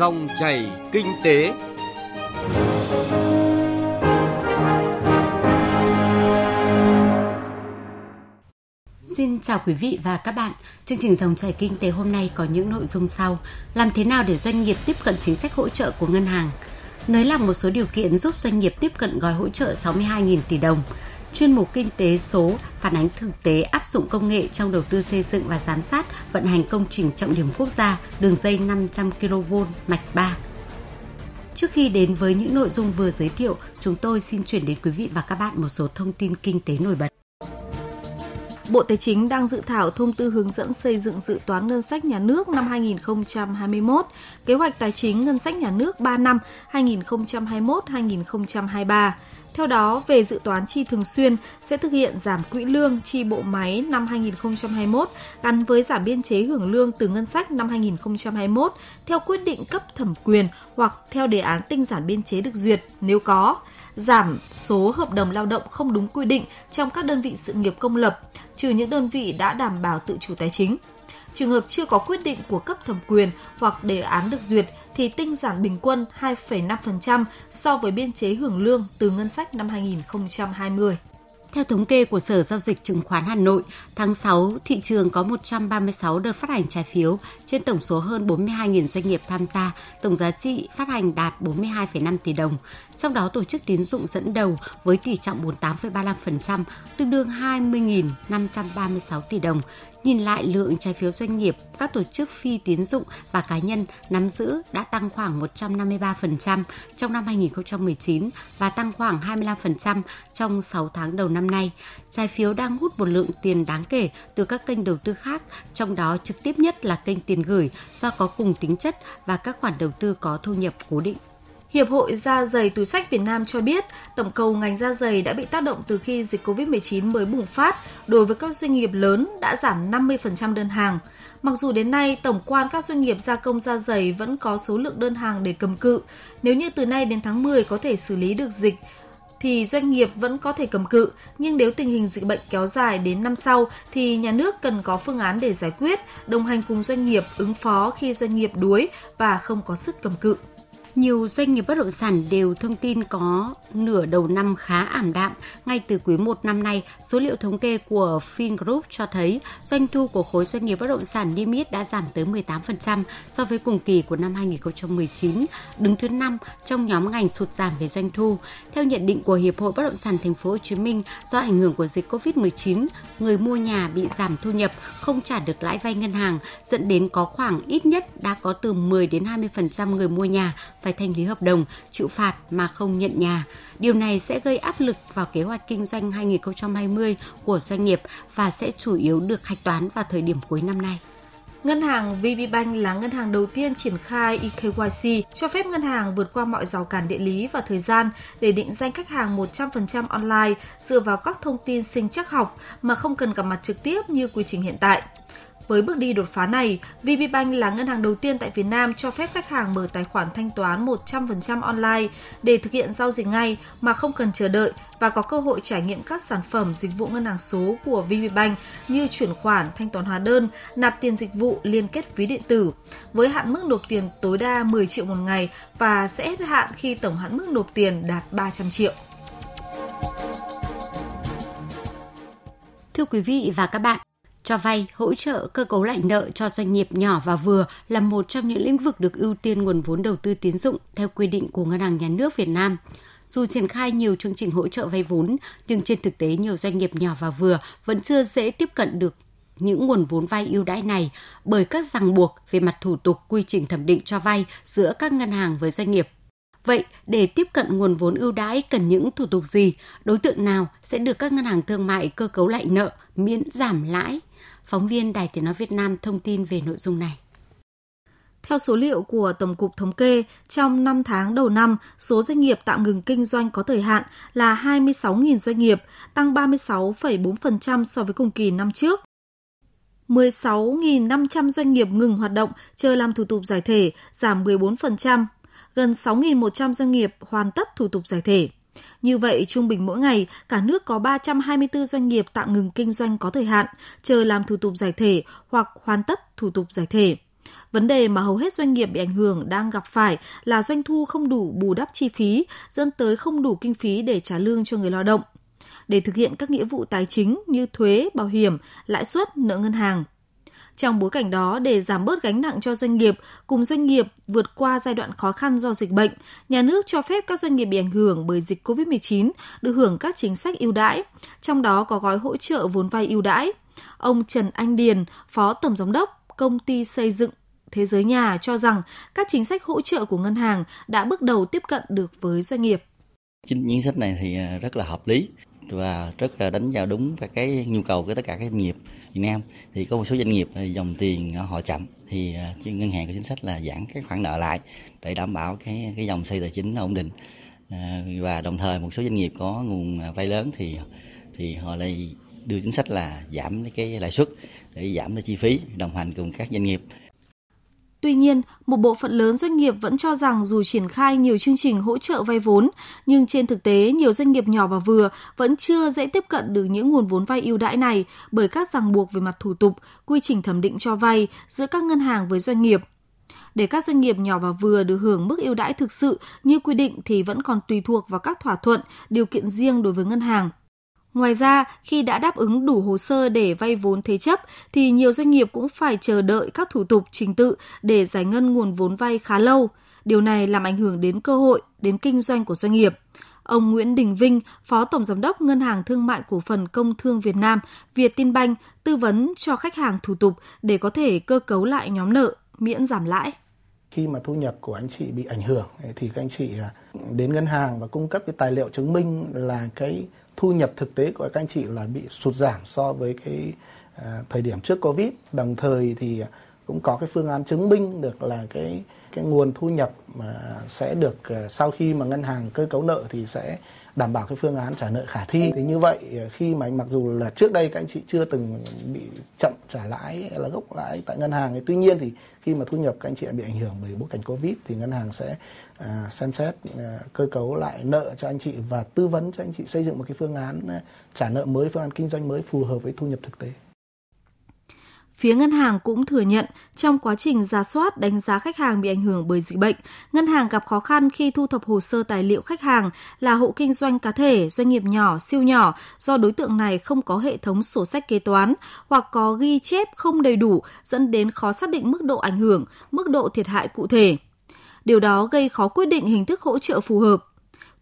Dòng chảy kinh tế. Xin chào quý vị và các bạn. Chương trình Dòng chảy kinh tế hôm nay có những nội dung sau: Làm thế nào để doanh nghiệp tiếp cận chính sách hỗ trợ của ngân hàng? Nới lỏng một số điều kiện giúp doanh nghiệp tiếp cận gói hỗ trợ 62.000 tỷ đồng chuyên mục kinh tế số phản ánh thực tế áp dụng công nghệ trong đầu tư xây dựng và giám sát vận hành công trình trọng điểm quốc gia đường dây 500 kV mạch 3. Trước khi đến với những nội dung vừa giới thiệu, chúng tôi xin chuyển đến quý vị và các bạn một số thông tin kinh tế nổi bật. Bộ Tài chính đang dự thảo thông tư hướng dẫn xây dựng dự toán ngân sách nhà nước năm 2021, kế hoạch tài chính ngân sách nhà nước 3 năm 2021-2023. Theo đó, về dự toán chi thường xuyên sẽ thực hiện giảm quỹ lương chi bộ máy năm 2021 gắn với giảm biên chế hưởng lương từ ngân sách năm 2021 theo quyết định cấp thẩm quyền hoặc theo đề án tinh giản biên chế được duyệt nếu có, giảm số hợp đồng lao động không đúng quy định trong các đơn vị sự nghiệp công lập, trừ những đơn vị đã đảm bảo tự chủ tài chính. Trường hợp chưa có quyết định của cấp thẩm quyền hoặc đề án được duyệt thì tinh giản bình quân 2,5% so với biên chế hưởng lương từ ngân sách năm 2020. Theo thống kê của Sở Giao dịch Chứng khoán Hà Nội, tháng 6, thị trường có 136 đợt phát hành trái phiếu trên tổng số hơn 42.000 doanh nghiệp tham gia, tổng giá trị phát hành đạt 42,5 tỷ đồng. Trong đó, tổ chức tín dụng dẫn đầu với tỷ trọng 48,35%, tương đương 20.536 tỷ đồng, Nhìn lại lượng trái phiếu doanh nghiệp, các tổ chức phi tín dụng và cá nhân nắm giữ đã tăng khoảng 153% trong năm 2019 và tăng khoảng 25% trong 6 tháng đầu năm nay. Trái phiếu đang hút một lượng tiền đáng kể từ các kênh đầu tư khác, trong đó trực tiếp nhất là kênh tiền gửi do có cùng tính chất và các khoản đầu tư có thu nhập cố định. Hiệp hội Da giày túi sách Việt Nam cho biết, tổng cầu ngành da giày đã bị tác động từ khi dịch COVID-19 mới bùng phát, đối với các doanh nghiệp lớn đã giảm 50% đơn hàng. Mặc dù đến nay, tổng quan các doanh nghiệp gia công da giày vẫn có số lượng đơn hàng để cầm cự. Nếu như từ nay đến tháng 10 có thể xử lý được dịch, thì doanh nghiệp vẫn có thể cầm cự, nhưng nếu tình hình dịch bệnh kéo dài đến năm sau thì nhà nước cần có phương án để giải quyết, đồng hành cùng doanh nghiệp ứng phó khi doanh nghiệp đuối và không có sức cầm cự. Nhiều doanh nghiệp bất động sản đều thông tin có nửa đầu năm khá ảm đạm. Ngay từ quý 1 năm nay, số liệu thống kê của Fingroup cho thấy doanh thu của khối doanh nghiệp bất động sản niêm yết đã giảm tới 18% so với cùng kỳ của năm 2019, đứng thứ 5 trong nhóm ngành sụt giảm về doanh thu. Theo nhận định của Hiệp hội Bất động sản Thành phố Hồ Chí Minh, do ảnh hưởng của dịch Covid-19, người mua nhà bị giảm thu nhập, không trả được lãi vay ngân hàng, dẫn đến có khoảng ít nhất đã có từ 10 đến 20% người mua nhà phải thanh lý hợp đồng, chịu phạt mà không nhận nhà. Điều này sẽ gây áp lực vào kế hoạch kinh doanh 2020 của doanh nghiệp và sẽ chủ yếu được hạch toán vào thời điểm cuối năm nay. Ngân hàng VPBank là ngân hàng đầu tiên triển khai eKYC, cho phép ngân hàng vượt qua mọi rào cản địa lý và thời gian để định danh khách hàng 100% online dựa vào các thông tin sinh chắc học mà không cần gặp mặt trực tiếp như quy trình hiện tại. Với bước đi đột phá này, VPBank là ngân hàng đầu tiên tại Việt Nam cho phép khách hàng mở tài khoản thanh toán 100% online để thực hiện giao dịch ngay mà không cần chờ đợi và có cơ hội trải nghiệm các sản phẩm dịch vụ ngân hàng số của VPBank như chuyển khoản, thanh toán hóa đơn, nạp tiền dịch vụ liên kết ví điện tử với hạn mức nộp tiền tối đa 10 triệu một ngày và sẽ hết hạn khi tổng hạn mức nộp tiền đạt 300 triệu. Thưa quý vị và các bạn, cho vay, hỗ trợ cơ cấu lại nợ cho doanh nghiệp nhỏ và vừa là một trong những lĩnh vực được ưu tiên nguồn vốn đầu tư tín dụng theo quy định của Ngân hàng Nhà nước Việt Nam. Dù triển khai nhiều chương trình hỗ trợ vay vốn, nhưng trên thực tế nhiều doanh nghiệp nhỏ và vừa vẫn chưa dễ tiếp cận được những nguồn vốn vay ưu đãi này bởi các ràng buộc về mặt thủ tục quy trình thẩm định cho vay giữa các ngân hàng với doanh nghiệp. Vậy, để tiếp cận nguồn vốn ưu đãi cần những thủ tục gì? Đối tượng nào sẽ được các ngân hàng thương mại cơ cấu lại nợ, miễn giảm lãi Phóng viên Đài Tiếng Nói Việt Nam thông tin về nội dung này. Theo số liệu của Tổng cục Thống kê, trong 5 tháng đầu năm, số doanh nghiệp tạm ngừng kinh doanh có thời hạn là 26.000 doanh nghiệp, tăng 36,4% so với cùng kỳ năm trước. 16.500 doanh nghiệp ngừng hoạt động chờ làm thủ tục giải thể, giảm 14%. Gần 6.100 doanh nghiệp hoàn tất thủ tục giải thể. Như vậy, trung bình mỗi ngày, cả nước có 324 doanh nghiệp tạm ngừng kinh doanh có thời hạn, chờ làm thủ tục giải thể hoặc hoàn tất thủ tục giải thể. Vấn đề mà hầu hết doanh nghiệp bị ảnh hưởng đang gặp phải là doanh thu không đủ bù đắp chi phí, dẫn tới không đủ kinh phí để trả lương cho người lao động. Để thực hiện các nghĩa vụ tài chính như thuế, bảo hiểm, lãi suất, nợ ngân hàng. Trong bối cảnh đó, để giảm bớt gánh nặng cho doanh nghiệp, cùng doanh nghiệp vượt qua giai đoạn khó khăn do dịch bệnh, nhà nước cho phép các doanh nghiệp bị ảnh hưởng bởi dịch COVID-19 được hưởng các chính sách ưu đãi, trong đó có gói hỗ trợ vốn vay ưu đãi. Ông Trần Anh Điền, Phó Tổng Giám đốc Công ty Xây dựng Thế giới nhà cho rằng các chính sách hỗ trợ của ngân hàng đã bước đầu tiếp cận được với doanh nghiệp. Chính chính sách này thì à, rất là hợp lý và rất là đánh vào đúng và cái nhu cầu của tất cả các doanh nghiệp Việt Nam. Thì có một số doanh nghiệp ờ, dòng tiền họ chậm, thì ờ, ngân hàng có chính sách là giãn các khoản nợ lại để đảm bảo cái cái dòng xây tài chính ổn định. Ờ, và đồng thời một số doanh nghiệp có nguồn vay lớn thì thì họ lại đưa chính sách là giảm cái lãi suất để giảm cái chi phí đồng hành cùng các doanh nghiệp. Tuy nhiên, một bộ phận lớn doanh nghiệp vẫn cho rằng dù triển khai nhiều chương trình hỗ trợ vay vốn, nhưng trên thực tế nhiều doanh nghiệp nhỏ và vừa vẫn chưa dễ tiếp cận được những nguồn vốn vay ưu đãi này bởi các ràng buộc về mặt thủ tục, quy trình thẩm định cho vay giữa các ngân hàng với doanh nghiệp. Để các doanh nghiệp nhỏ và vừa được hưởng mức ưu đãi thực sự như quy định thì vẫn còn tùy thuộc vào các thỏa thuận, điều kiện riêng đối với ngân hàng. Ngoài ra, khi đã đáp ứng đủ hồ sơ để vay vốn thế chấp thì nhiều doanh nghiệp cũng phải chờ đợi các thủ tục trình tự để giải ngân nguồn vốn vay khá lâu. Điều này làm ảnh hưởng đến cơ hội, đến kinh doanh của doanh nghiệp. Ông Nguyễn Đình Vinh, Phó Tổng Giám đốc Ngân hàng Thương mại Cổ phần Công thương Việt Nam, Việt Tin Banh, tư vấn cho khách hàng thủ tục để có thể cơ cấu lại nhóm nợ, miễn giảm lãi khi mà thu nhập của anh chị bị ảnh hưởng thì các anh chị à, đến ngân hàng và cung cấp cái tài liệu chứng minh là cái thu nhập thực tế của các anh chị là bị sụt giảm so với cái à, thời điểm trước Covid. Đồng thời thì cũng có cái phương án chứng minh được là cái cái nguồn thu nhập mà sẽ được à, sau khi mà ngân hàng cơ cấu nợ thì sẽ đảm bảo cái phương án trả nợ khả thi. Thì như vậy ờ, khi mà mặc dù là trước đây các anh chị chưa từng bị chậm trả lãi hay là gốc lãi tại ngân hàng thì tuy nhiên thì khi mà thu nhập các anh chị bị ảnh hưởng bởi bối cảnh covid thì ngân hàng sẽ à, xem xét à, cơ cấu lại nợ cho anh chị và tư vấn cho anh chị xây dựng một cái phương án trả nợ mới phương án kinh doanh mới phù hợp với thu nhập thực tế. Phía ngân hàng cũng thừa nhận trong quá trình ra soát đánh giá khách hàng bị ảnh hưởng bởi dịch bệnh, ngân hàng gặp khó khăn khi thu thập hồ sơ tài liệu khách hàng là hộ kinh doanh cá thể, doanh nghiệp nhỏ, siêu nhỏ do đối tượng này không có hệ thống sổ sách kế toán hoặc có ghi chép không đầy đủ dẫn đến khó xác định mức độ ảnh hưởng, mức độ thiệt hại cụ thể. Điều đó gây khó quyết định hình thức hỗ trợ phù hợp.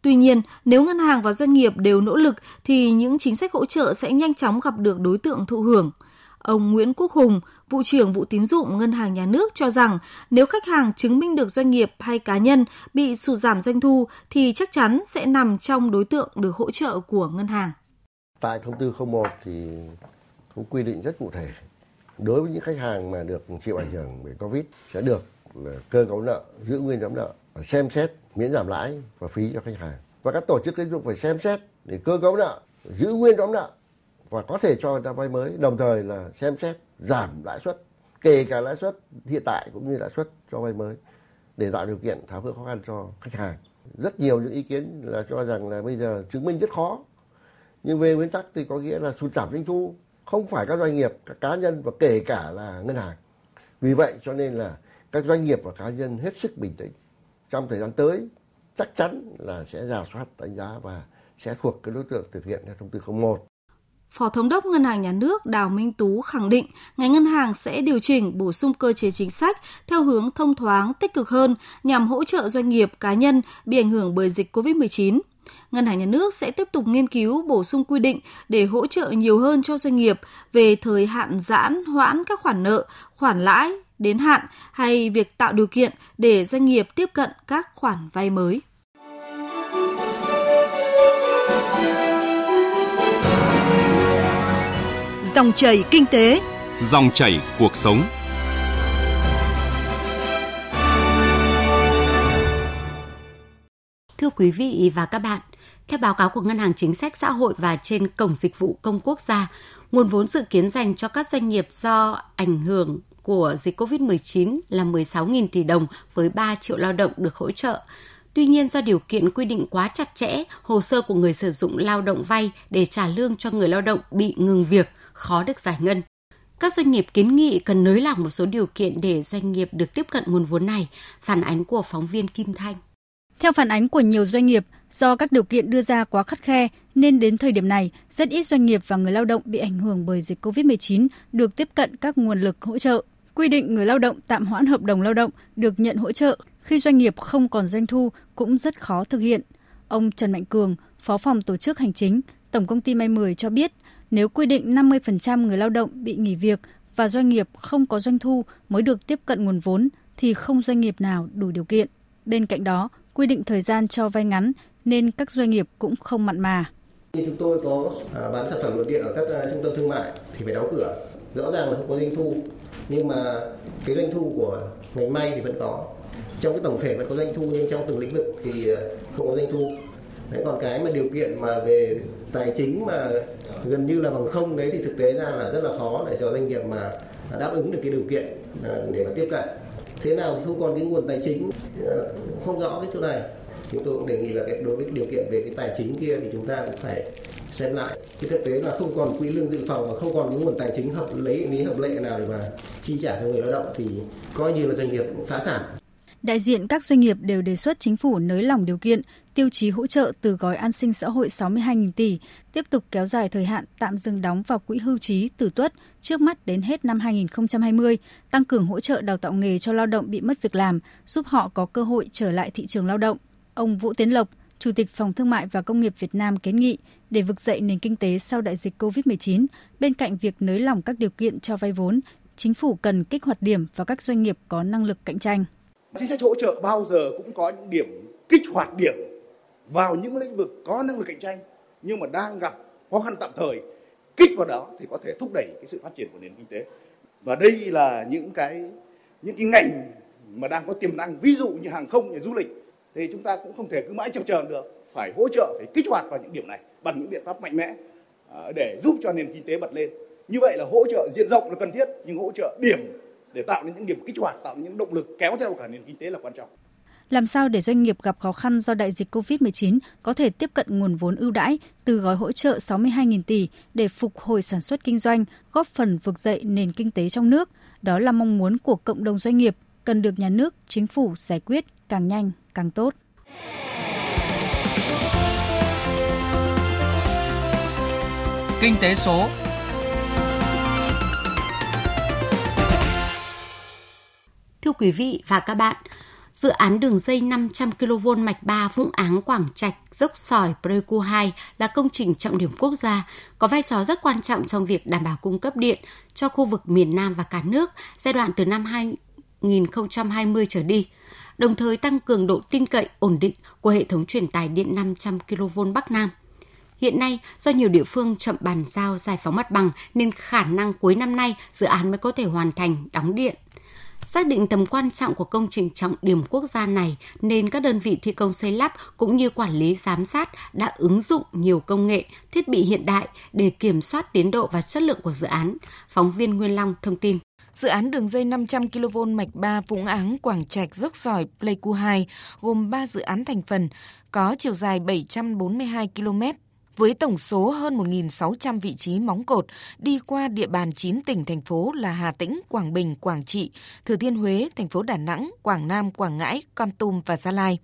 Tuy nhiên, nếu ngân hàng và doanh nghiệp đều nỗ lực thì những chính sách hỗ trợ sẽ nhanh chóng gặp được đối tượng thụ hưởng – Ông Nguyễn Quốc Hùng, vụ trưởng vụ tín dụng Ngân hàng Nhà nước cho rằng nếu khách hàng chứng minh được doanh nghiệp hay cá nhân bị sụt giảm doanh thu thì chắc chắn sẽ nằm trong đối tượng được hỗ trợ của ngân hàng. Tại thông tư 01 thì cũng quy định rất cụ thể. Đối với những khách hàng mà được chịu ảnh hưởng bởi Covid sẽ được là cơ cấu nợ, giữ nguyên nhóm nợ, xem xét miễn giảm lãi và phí cho khách hàng. Và các tổ chức tín dụng phải xem xét để cơ cấu nợ, giữ nguyên nhóm nợ và có thể cho người ta vay mới, đồng thời là xem xét giảm lãi suất, kể cả lãi suất hiện tại cũng như lãi suất cho vay mới, để tạo điều kiện tháo gỡ khó khăn cho khách hàng. Rất nhiều những ý kiến là cho rằng là bây giờ chứng minh rất khó, nhưng về nguyên tắc thì có nghĩa là sụt giảm doanh thu không phải các doanh nghiệp, các cá nhân và kể cả là ngân hàng. Vì vậy cho nên là các doanh nghiệp và cá nhân hết sức bình tĩnh. Trong thời gian tới, chắc chắn là sẽ giả soát đánh giá và sẽ thuộc cái đối tượng thực hiện theo thông tư 01 Phó Thống đốc Ngân hàng Nhà nước Đào Minh Tú khẳng định ngành ngân hàng sẽ điều chỉnh bổ sung cơ chế chính sách theo hướng thông thoáng, tích cực hơn nhằm hỗ trợ doanh nghiệp, cá nhân bị ảnh hưởng bởi dịch COVID-19. Ngân hàng Nhà nước sẽ tiếp tục nghiên cứu bổ sung quy định để hỗ trợ nhiều hơn cho doanh nghiệp về thời hạn giãn hoãn các khoản nợ, khoản lãi đến hạn hay việc tạo điều kiện để doanh nghiệp tiếp cận các khoản vay mới. Dòng chảy kinh tế, dòng chảy cuộc sống. Thưa quý vị và các bạn, theo báo cáo của Ngân hàng Chính sách Xã hội và trên Cổng Dịch vụ Công Quốc gia, nguồn vốn dự kiến dành cho các doanh nghiệp do ảnh hưởng của dịch COVID-19 là 16.000 tỷ đồng với 3 triệu lao động được hỗ trợ. Tuy nhiên do điều kiện quy định quá chặt chẽ, hồ sơ của người sử dụng lao động vay để trả lương cho người lao động bị ngừng việc khó được giải ngân. Các doanh nghiệp kiến nghị cần nới lỏng một số điều kiện để doanh nghiệp được tiếp cận nguồn vốn này, phản ánh của phóng viên Kim Thanh. Theo phản ánh của nhiều doanh nghiệp, do các điều kiện đưa ra quá khắt khe nên đến thời điểm này, rất ít doanh nghiệp và người lao động bị ảnh hưởng bởi dịch COVID-19 được tiếp cận các nguồn lực hỗ trợ. Quy định người lao động tạm hoãn hợp đồng lao động được nhận hỗ trợ khi doanh nghiệp không còn doanh thu cũng rất khó thực hiện. Ông Trần Mạnh Cường, Phó phòng Tổ chức Hành chính, Tổng công ty May 10 cho biết, nếu quy định 50% người lao động bị nghỉ việc và doanh nghiệp không có doanh thu mới được tiếp cận nguồn vốn thì không doanh nghiệp nào đủ điều kiện. Bên cạnh đó, quy định thời gian cho vay ngắn nên các doanh nghiệp cũng không mặn mà. Khi chúng tôi có à, bán sản phẩm nội địa ở các à, trung tâm thương mại thì phải đóng cửa. Rõ ràng là không có doanh thu, nhưng mà cái doanh thu của ngành may thì vẫn có. Trong cái tổng thể vẫn có doanh thu nhưng trong từng lĩnh vực thì à, không có doanh thu. Đấy, còn cái mà điều kiện mà về tài chính mà gần như là bằng không đấy thì thực tế ra là rất là khó để cho doanh nghiệp mà đáp ứng được cái điều kiện à, để mà tiếp cận. Thế nào thì không còn cái nguồn tài chính à, không rõ cái chỗ này. Chúng tôi cũng đề nghị là cái, đối với cái điều kiện về cái tài chính kia thì chúng ta cũng phải xem lại. Cái thực tế là không còn quỹ lương dự phòng và không còn cái nguồn tài chính hợp lấy lý hợp lệ nào để mà chi trả cho người lao động thì coi như là doanh nghiệp cũng phá sản. Đại diện các doanh nghiệp đều đề xuất chính phủ nới lỏng điều kiện, tiêu chí hỗ trợ từ gói an sinh xã hội 62.000 tỷ, tiếp tục kéo dài thời hạn tạm dừng đóng vào quỹ hưu trí tử tuất trước mắt đến hết năm 2020, tăng cường hỗ trợ đào tạo nghề cho lao động bị mất việc làm, giúp họ có cơ hội trở lại thị trường lao động. Ông Vũ Tiến Lộc, Chủ tịch Phòng Thương mại và Công nghiệp Việt Nam kiến nghị để vực dậy nền kinh tế sau đại dịch COVID-19, bên cạnh việc nới lỏng các điều kiện cho vay vốn, chính phủ cần kích hoạt điểm vào các doanh nghiệp có năng lực cạnh tranh. Chính sách hỗ trợ bao giờ cũng có những điểm kích hoạt điểm vào những lĩnh vực có năng lực cạnh tranh. Nhưng mà đang gặp khó khăn tạm thời, kích vào đó thì có thể thúc đẩy cái sự phát triển của nền kinh tế. Và đây là những cái những cái ngành mà đang có tiềm năng. Ví dụ như hàng không, như du lịch, thì chúng ta cũng không thể cứ mãi chờ chờ được. Phải hỗ trợ, phải kích hoạt vào những điểm này bằng những biện pháp mạnh mẽ à, để giúp cho nền kinh tế bật lên. Như vậy là hỗ trợ, diện rộng là cần thiết, nhưng hỗ trợ điểm để tạo nên những điểm kích hoạt tạo nên những động lực kéo theo cả nền kinh tế là quan trọng làm sao để doanh nghiệp gặp khó khăn do đại dịch COVID-19 có thể tiếp cận nguồn vốn ưu đãi từ gói hỗ trợ 62.000 tỷ để phục hồi sản xuất kinh doanh, góp phần vực dậy nền kinh tế trong nước. Đó là mong muốn của cộng đồng doanh nghiệp cần được nhà nước, chính phủ giải quyết càng nhanh càng tốt. Kinh tế số quý vị và các bạn, dự án đường dây 500 kV mạch 3 Vũng Áng Quảng Trạch dốc sỏi Pleiku 2 là công trình trọng điểm quốc gia, có vai trò rất quan trọng trong việc đảm bảo cung cấp điện cho khu vực miền Nam và cả nước giai đoạn từ năm 2020 trở đi đồng thời tăng cường độ tin cậy, ổn định của hệ thống truyền tải điện 500 kV Bắc Nam. Hiện nay, do nhiều địa phương chậm bàn giao giải phóng mặt bằng nên khả năng cuối năm nay dự án mới có thể hoàn thành đóng điện. Xác định tầm quan trọng của công trình trọng điểm quốc gia này nên các đơn vị thi công xây lắp cũng như quản lý giám sát đã ứng dụng nhiều công nghệ, thiết bị hiện đại để kiểm soát tiến độ và chất lượng của dự án. Phóng viên Nguyên Long thông tin. Dự án đường dây 500 kV mạch 3 Vũng Áng Quảng Trạch dốc sỏi Pleiku 2 gồm 3 dự án thành phần, có chiều dài 742 km với tổng số hơn 1.600 vị trí móng cột đi qua địa bàn 9 tỉnh thành phố là Hà Tĩnh, Quảng Bình, Quảng Trị, Thừa Thiên Huế, thành phố Đà Nẵng, Quảng Nam, Quảng Ngãi, Con Tum và Gia Lai.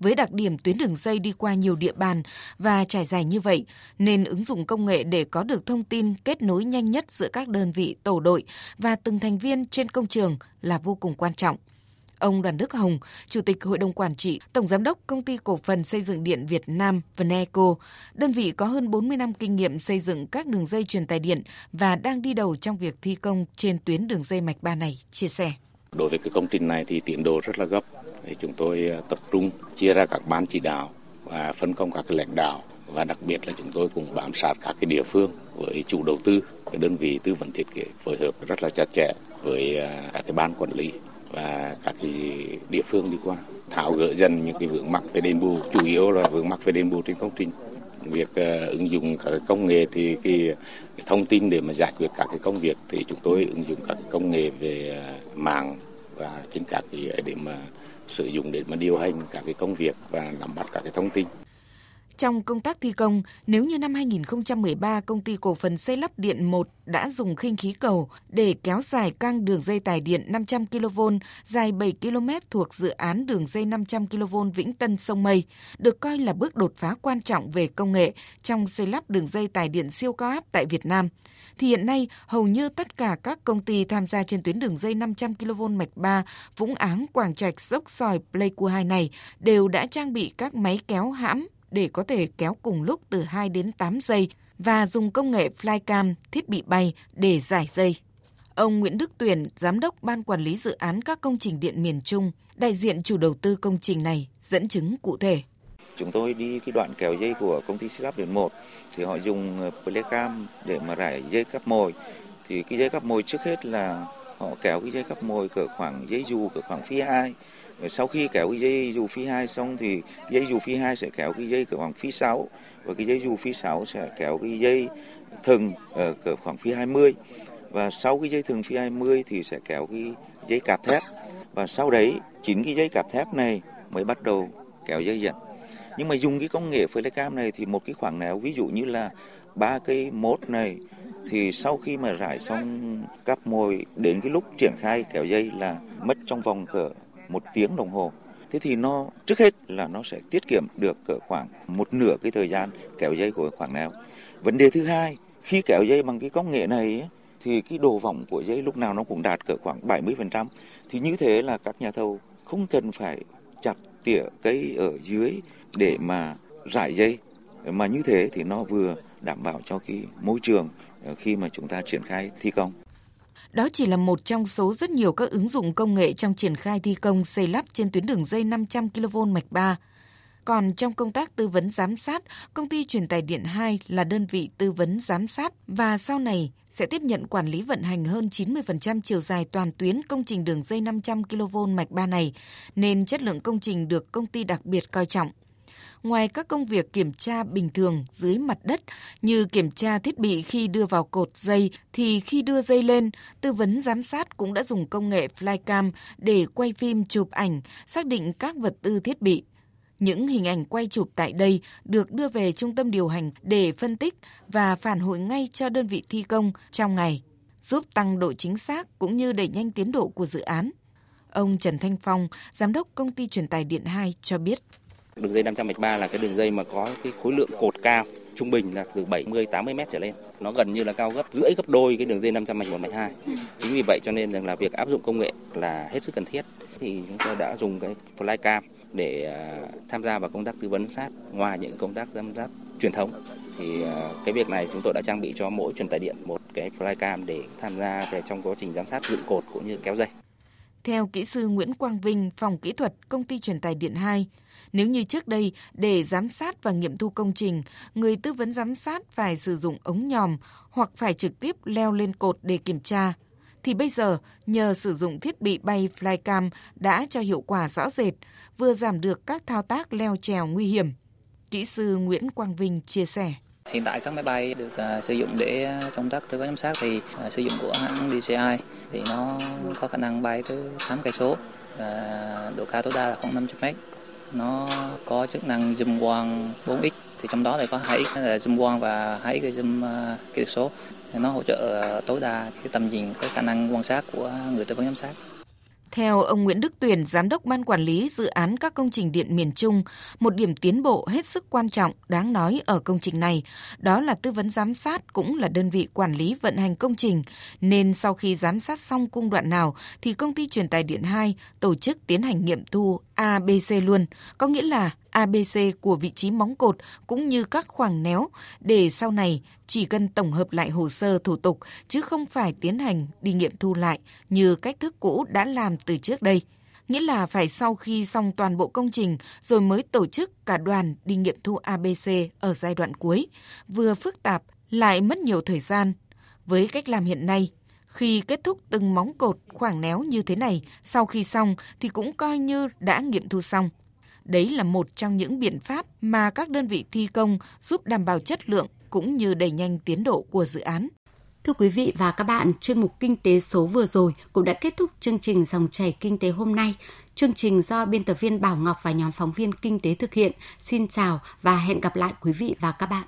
Với đặc điểm tuyến đường dây đi qua nhiều địa bàn và trải dài như vậy, nên ứng dụng công nghệ để có được thông tin kết nối nhanh nhất giữa các đơn vị tổ đội và từng thành viên trên công trường là vô cùng quan trọng. Ông Đoàn Đức Hồng, Chủ tịch Hội đồng Quản trị, Tổng Giám đốc Công ty Cổ phần Xây dựng Điện Việt Nam Vneco, đơn vị có hơn 40 năm kinh nghiệm xây dựng các đường dây truyền tài điện và đang đi đầu trong việc thi công trên tuyến đường dây mạch 3 này, chia sẻ. Đối với cái công trình này thì tiến độ rất là gấp, thì chúng tôi à, tập trung chia ra các ban chỉ đạo và phân công các cái lãnh đạo và đặc biệt là chúng tôi cũng bám sát các cái địa phương với chủ đầu tư. Cái đơn vị tư vấn thiết kế phối hợp rất là chặt chẽ với à, các cái ban quản lý và các cái địa phương đi qua tháo gỡ dần những cái vướng mắc về đền bù chủ yếu là vướng mắc về đền bù trên công trình việc uh, ứng dụng các cái công nghệ thì cái, cái thông tin để mà giải quyết các cái công việc thì chúng tôi ứng dụng các cái công nghệ về uh, mạng và trên các cái ờ, để mà sử dụng để mà điều hành các cái công việc và nắm bắt các cái thông tin. Trong công tác thi công, nếu như năm 2013 công ty cổ phần xây lắp điện 1 đã dùng khinh khí cầu để kéo dài căng đường dây tải điện 500 kV dài 7 km thuộc dự án đường dây 500 kV Vĩnh Tân sông Mây, được coi là bước đột phá quan trọng về công nghệ trong xây lắp đường dây tải điện siêu cao áp tại Việt Nam. Thì hiện nay hầu như tất cả các công ty tham gia trên tuyến đường dây 500 kV mạch 3 Vũng Áng, Quảng Trạch, Dốc Sòi, Pleiku 2 này đều đã trang bị các máy kéo hãm để có thể kéo cùng lúc từ 2 đến 8 giây và dùng công nghệ flycam, thiết bị bay để giải dây. Ông Nguyễn Đức Tuyển, Giám đốc Ban Quản lý Dự án các công trình điện miền Trung, đại diện chủ đầu tư công trình này, dẫn chứng cụ thể. Chúng tôi đi cái đoạn kéo dây của công ty xây điện 1 thì họ dùng ờ, flycam để mà rải dây cắp mồi. Thì cái dây cắp mồi trước hết là họ kéo cái dây cắp mồi cỡ khoảng dây dù cỡ khoảng phi 2 sau khi kéo cái dây dù phi 2 xong thì dây dù phi 2 sẽ kéo cái dây cỡ khoảng phi 6 và cái dây dù phi 6 sẽ kéo cái dây thừng ở cỡ khoảng phi 20 và sau cái dây thừng phi 20 thì sẽ kéo cái dây cạp thép. Và sau đấy, chính cái dây cạp thép này mới bắt đầu kéo dây dẫn. Nhưng mà dùng cái công nghệ flycam này thì một cái khoảng néo ví dụ như là ba cây mốt này, thì sau khi mà rải xong cắp mồi, đến cái lúc triển khai kéo dây là mất trong vòng cỡ một tiếng đồng hồ thế thì nó, trước hết là nó sẽ tiết kiệm được cỡ khoảng một nửa cái thời gian kéo dây của khoảng nào. vấn đề thứ hai, khi kéo dây bằng cái công nghệ này thì cái độ vòng của dây lúc nào nó cũng đạt cỡ khoảng 70% thì như thế là các nhà thầu không cần phải chặt tỉa cây ở dưới để mà rải dây mà như thế thì nó vừa đảm bảo cho cái môi trường ờ, khi mà chúng ta triển khai thi công. Đó chỉ là một trong số rất nhiều các ứng dụng công nghệ trong triển khai thi công xây lắp trên tuyến đường dây 500 kV mạch 3. Còn trong công tác tư vấn giám sát, công ty truyền tải điện 2 là đơn vị tư vấn giám sát và sau này sẽ tiếp nhận quản lý vận hành hơn 90% chiều dài toàn tuyến công trình đường dây 500 kV mạch 3 này, nên chất lượng công trình được công ty đặc biệt coi trọng ngoài các công việc kiểm tra bình thường dưới mặt đất như kiểm tra thiết bị khi đưa vào cột dây thì khi đưa dây lên, tư vấn giám sát cũng đã dùng công nghệ flycam để quay phim chụp ảnh, xác định các vật tư thiết bị. Những hình ảnh quay chụp tại đây được đưa về trung tâm điều hành để phân tích và phản hồi ngay cho đơn vị thi công trong ngày, giúp tăng độ chính xác cũng như đẩy nhanh tiến độ của dự án. Ông Trần Thanh Phong, giám đốc công ty truyền tài điện 2 cho biết. Đường dây 500 mạch 3 là cái đường dây mà có cái khối lượng cột cao, trung bình là từ 70 80 mét trở lên. Nó gần như là cao gấp, rưỡi gấp đôi cái đường dây 500 mạch 1 mạch 2. Chính vì vậy cho nên rằng là việc áp dụng công nghệ là hết sức cần thiết. Thì chúng tôi đã dùng cái flycam để à, tham gia vào công tác tư vấn sát, ngoài những công tác giám sát truyền thống thì à, cái việc này chúng tôi đã trang bị cho mỗi truyền tải điện một cái flycam để tham gia về trong quá trình giám sát dựng cột cũng như kéo dây. Theo kỹ sư Nguyễn Quang Vinh, phòng kỹ thuật công ty truyền tải điện 2, nếu như trước đây để giám sát và nghiệm thu công trình, người tư vấn giám sát phải sử dụng ống nhòm hoặc phải trực tiếp leo lên cột để kiểm tra, thì bây giờ nhờ sử dụng thiết bị bay flycam đã cho hiệu quả rõ rệt, vừa giảm được các thao tác leo trèo nguy hiểm. Kỹ sư Nguyễn Quang Vinh chia sẻ. Hiện tại các máy bay được uh, sử dụng để à, công tác tư vấn giám sát thì uh, sử dụng của hãng DJI thì nó có khả năng bay tới 8 cây số và độ cao tối đa là khoảng 500 mét. Nó có chức năng zoom quang 4x thì trong đó thì có 2x là zoom quang và 2x là zoom uh, kỹ thuật số. Nó hỗ trợ tối đa cái tầm nhìn cái khả năng quan sát của người tư vấn giám sát theo ông Nguyễn Đức Tuyển, Giám đốc Ban Quản lý Dự án các công trình điện miền Trung, một điểm tiến bộ hết sức quan trọng đáng nói ở công trình này, đó là tư vấn giám sát cũng là đơn vị quản lý vận hành công trình, nên sau khi giám sát xong cung đoạn nào thì công ty truyền tài điện 2 tổ chức tiến hành nghiệm thu ABC luôn, có nghĩa là ABC của vị trí móng cột cũng như các khoảng néo để sau này chỉ cần tổng hợp lại hồ sơ thủ tục chứ không phải tiến hành đi nghiệm thu lại như cách thức cũ đã làm từ trước đây. Nghĩa là phải sau khi xong toàn bộ công trình rồi mới tổ chức cả đoàn đi nghiệm thu ABC ở giai đoạn cuối, vừa phức tạp lại mất nhiều thời gian. Với cách làm hiện nay, khi kết thúc từng móng cột khoảng néo như thế này, sau khi xong thì cũng coi như đã nghiệm thu xong. Đấy là một trong những biện pháp mà các đơn vị thi công giúp đảm bảo chất lượng cũng như đẩy nhanh tiến độ của dự án. Thưa quý vị và các bạn, chuyên mục Kinh tế số vừa rồi cũng đã kết thúc chương trình dòng chảy kinh tế hôm nay. Chương trình do biên tập viên Bảo Ngọc và nhóm phóng viên kinh tế thực hiện. Xin chào và hẹn gặp lại quý vị và các bạn.